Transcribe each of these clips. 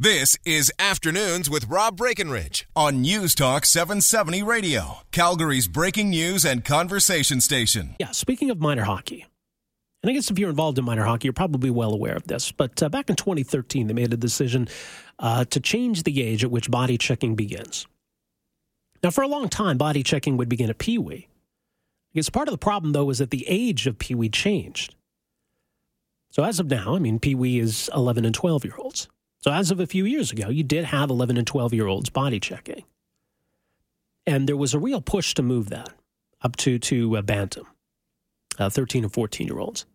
This is Afternoons with Rob Breckenridge on News Talk 770 Radio, Calgary's breaking news and conversation station. Yeah, speaking of minor hockey, and I guess if you're involved in minor hockey, you're probably well aware of this, but uh, back in 2013, they made a decision uh, to change the age at which body checking begins. Now, for a long time, body checking would begin at Pee Wee. I guess part of the problem, though, is that the age of Pee Wee changed. So as of now, I mean, Pee Wee is 11 and 12 year olds. So as of a few years ago, you did have 11 and 12 year olds body checking. And there was a real push to move that up to, to uh, Bantam, uh, 13 and 14 year olds.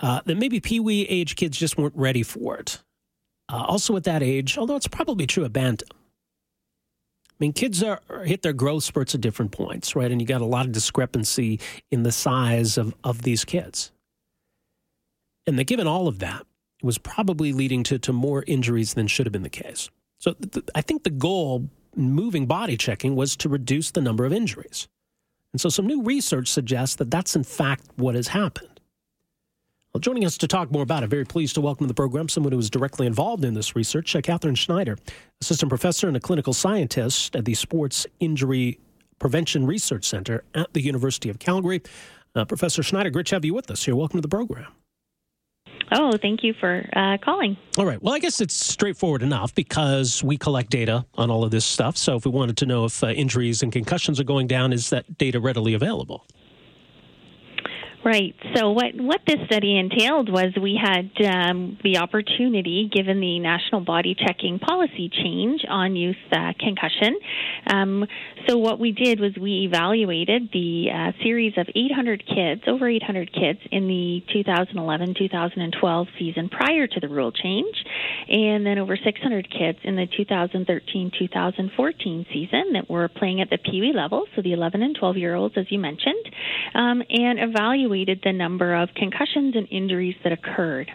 Uh, that maybe Pee Wee age kids just weren't ready for it. Uh, also at that age, although it's probably true at Bantam, I mean, kids are, hit their growth spurts at different points, right? And you got a lot of discrepancy in the size of, of these kids. And that given all of that, was probably leading to, to more injuries than should have been the case. So th- I think the goal moving body checking was to reduce the number of injuries. And so some new research suggests that that's in fact what has happened. Well, joining us to talk more about it, very pleased to welcome to the program someone who was directly involved in this research, Catherine Schneider, assistant professor and a clinical scientist at the Sports Injury Prevention Research Center at the University of Calgary. Uh, Professor Schneider, great to have you with us here. Welcome to the program. Oh, thank you for uh, calling. All right. Well, I guess it's straightforward enough because we collect data on all of this stuff. So if we wanted to know if uh, injuries and concussions are going down, is that data readily available? Right. So what what this study entailed was we had um, the opportunity, given the national body checking policy change on youth uh, concussion. Um, so what we did was we evaluated the uh, series of 800 kids, over 800 kids, in the 2011-2012 season prior to the rule change, and then over 600 kids in the 2013-2014 season that were playing at the Pee Wee level, so the 11 and 12 year olds, as you mentioned, um, and evaluated evaluated the number of concussions and injuries that occurred.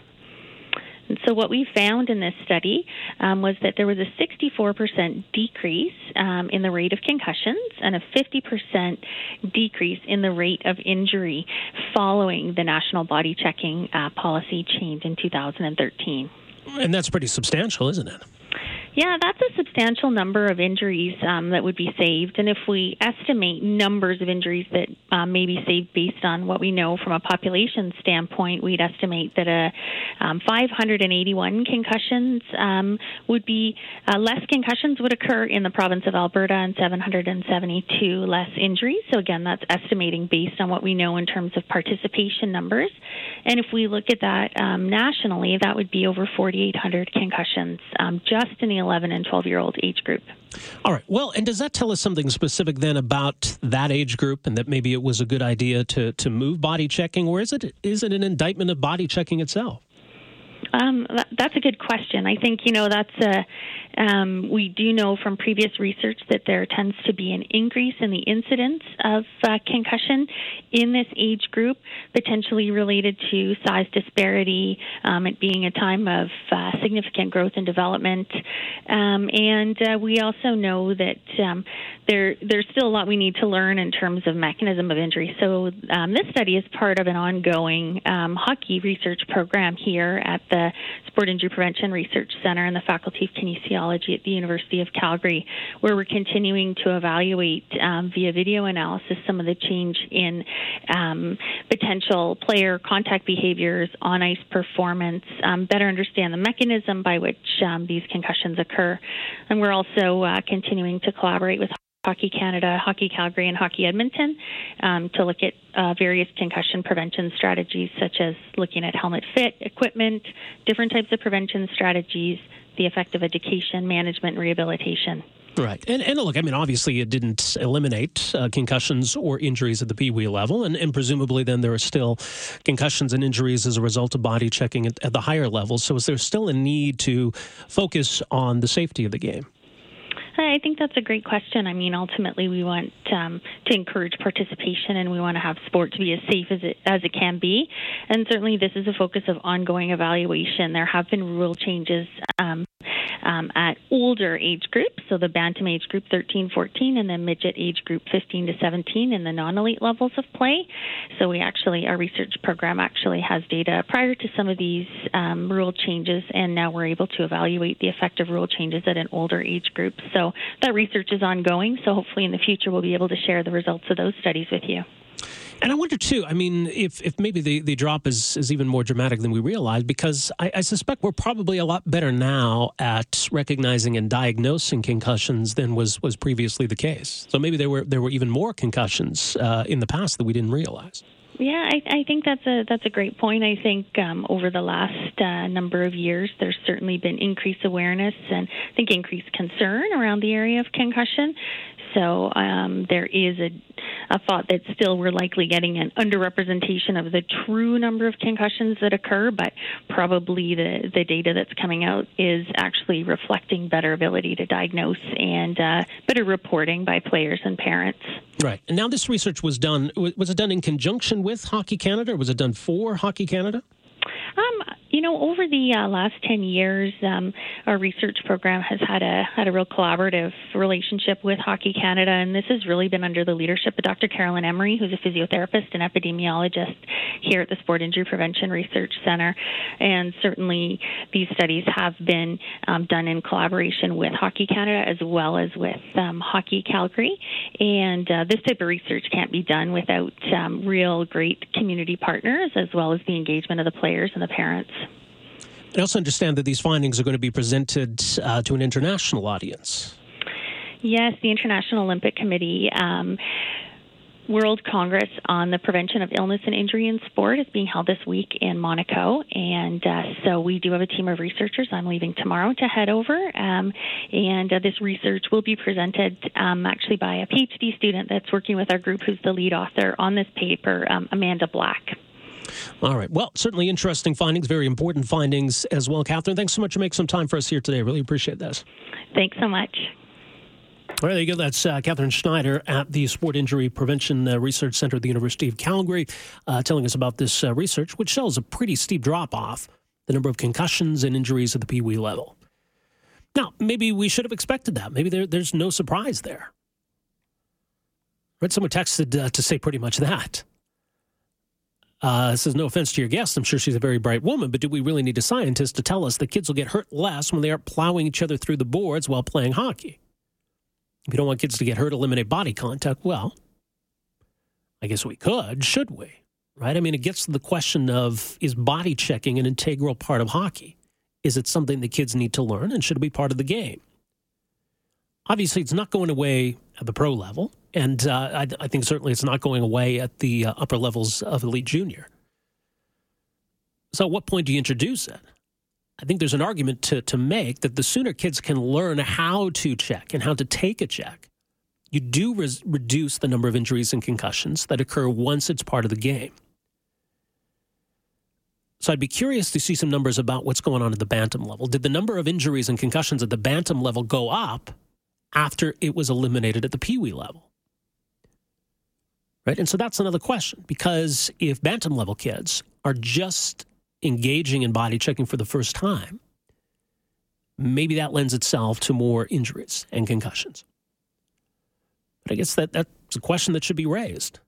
And so, what we found in this study um, was that there was a 64% decrease um, in the rate of concussions and a 50% decrease in the rate of injury following the national body checking uh, policy change in 2013. And that's pretty substantial, isn't it? Yeah, that's a substantial number of injuries um, that would be saved. And if we estimate numbers of injuries that um, may be saved based on what we know from a population standpoint, we'd estimate that a um, 581 concussions um, would be uh, less concussions would occur in the province of Alberta and 772 less injuries. So again, that's estimating based on what we know in terms of participation numbers. And if we look at that um, nationally, that would be over 4,800 concussions um, just in the 11 and 12 year old age group. All right. Well, and does that tell us something specific then about that age group and that maybe it was a good idea to, to move body checking, or is it is it an indictment of body checking itself? Um, that's a good question. I think you know that's a um, we do know from previous research that there tends to be an increase in the incidence of uh, concussion in this age group, potentially related to size disparity, um, it being a time of uh, significant growth and development. Um, and uh, we also know that um, there there's still a lot we need to learn in terms of mechanism of injury. So um, this study is part of an ongoing hockey research program here at the Sport Injury Prevention Research Center and the Faculty of Kinesiology at the University of Calgary, where we're continuing to evaluate um, via video analysis some of the change in um, potential player contact behaviors, on ice performance, um, better understand the mechanism by which um, these concussions occur. And we're also uh, continuing to collaborate with Hockey Canada, Hockey Calgary, and Hockey Edmonton um, to look at uh, various concussion prevention strategies, such as looking at helmet fit equipment, different types of prevention strategies, the effective education, management, and rehabilitation. Right. And, and look, I mean, obviously it didn't eliminate uh, concussions or injuries at the Pee Wee level. And, and presumably then there are still concussions and injuries as a result of body checking at, at the higher levels. So is there still a need to focus on the safety of the game? I think that's a great question. I mean, ultimately, we want um, to encourage participation, and we want to have sport to be as safe as it as it can be. And certainly, this is a focus of ongoing evaluation. There have been rule changes um, um, at older age groups, so the bantam age group 13, 14, and the midget age group 15 to 17 in the non-elite levels of play. So we actually, our research program actually has data prior to some of these um, rule changes, and now we're able to evaluate the effect of rule changes at an older age group. So that research is ongoing. So hopefully in the future we'll be able to share the results of those studies with you. And I wonder too. I mean, if if maybe the, the drop is is even more dramatic than we realize, because I, I, suspect we're probably a lot better now at recognizing and diagnosing concussions than was was previously the case. So maybe there were there were even more concussions uh, in the past that we didn't realize. Yeah, I, I think that's a that's a great point. I think um, over the last uh, number of years, there's certainly been increased awareness and I think increased concern around the area of concussion. So um, there is a, a thought that still we're likely getting an underrepresentation of the true number of concussions that occur, but probably the, the data that's coming out is actually reflecting better ability to diagnose and uh, better reporting by players and parents. Right. And now this research was done, was it done in conjunction with Hockey Canada or was it done for Hockey Canada? Know, over the uh, last ten years, um, our research program has had a had a real collaborative relationship with Hockey Canada, and this has really been under the leadership of Dr. Carolyn Emery, who's a physiotherapist and epidemiologist here at the Sport Injury Prevention Research Center. And certainly, these studies have been um, done in collaboration with Hockey Canada as well as with um, Hockey Calgary. And uh, this type of research can't be done without um, real great community partners as well as the engagement of the players and the parents. I also understand that these findings are going to be presented uh, to an international audience. Yes, the International Olympic Committee. Um, World Congress on the Prevention of Illness and Injury in Sport is being held this week in Monaco. And uh, so we do have a team of researchers. I'm leaving tomorrow to head over. Um, and uh, this research will be presented um, actually by a PhD student that's working with our group, who's the lead author on this paper, um, Amanda Black. All right. Well, certainly interesting findings, very important findings as well. Catherine, thanks so much for making some time for us here today. Really appreciate this. Thanks so much. All right, there you go. That's uh, Catherine Schneider at the Sport Injury Prevention uh, Research Center at the University of Calgary, uh, telling us about this uh, research, which shows a pretty steep drop off the number of concussions and injuries at the Pee Wee level. Now, maybe we should have expected that. Maybe there, there's no surprise there. Right? Someone texted uh, to say pretty much that. Uh, says, no offense to your guest. I'm sure she's a very bright woman, but do we really need a scientist to tell us that kids will get hurt less when they aren't plowing each other through the boards while playing hockey? If you don't want kids to get hurt, eliminate body contact. Well, I guess we could, should we? Right? I mean, it gets to the question of is body checking an integral part of hockey? Is it something that kids need to learn and should it be part of the game? Obviously, it's not going away at the pro level. And uh, I, I, think certainly it's not going away at the uh, upper levels of Elite Junior. So, at what point do you introduce it? I think there's an argument to, to make that the sooner kids can learn how to check and how to take a check, you do res- reduce the number of injuries and concussions that occur once it's part of the game. So I'd be curious to see some numbers about what's going on at the bantam level. Did the number of injuries and concussions at the bantam level go up after it was eliminated at the Pee Wee level? Right? And so that's another question because if bantam level kids are just engaging in body checking for the first time, maybe that lends itself to more injuries and concussions. But I guess that, that's a question that should be raised.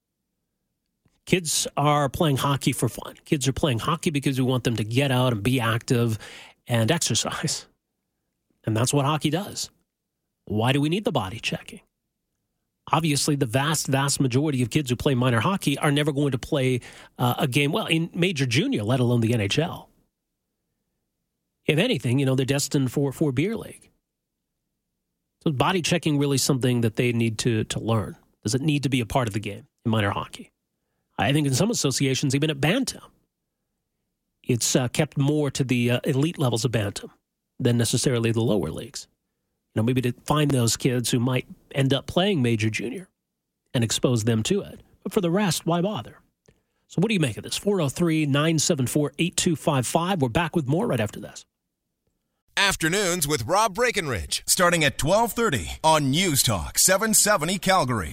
Kids are playing hockey for fun. Kids are playing hockey because we want them to get out and be active and exercise. And that's what hockey does. Why do we need the body checking? Obviously, the vast, vast majority of kids who play minor hockey are never going to play uh, a game, well, in major junior, let alone the NHL. If anything, you know, they're destined for, for beer league. So body checking really something that they need to, to learn. Does it need to be a part of the game in minor hockey? I think in some associations, even at Bantam, it's uh, kept more to the uh, elite levels of Bantam than necessarily the lower leagues. You know, maybe to find those kids who might end up playing major junior and expose them to it. But for the rest, why bother? So, what do you make of this? 403 974 8255. We're back with more right after this. Afternoons with Rob Breckenridge, starting at 1230 on News Talk 770 Calgary.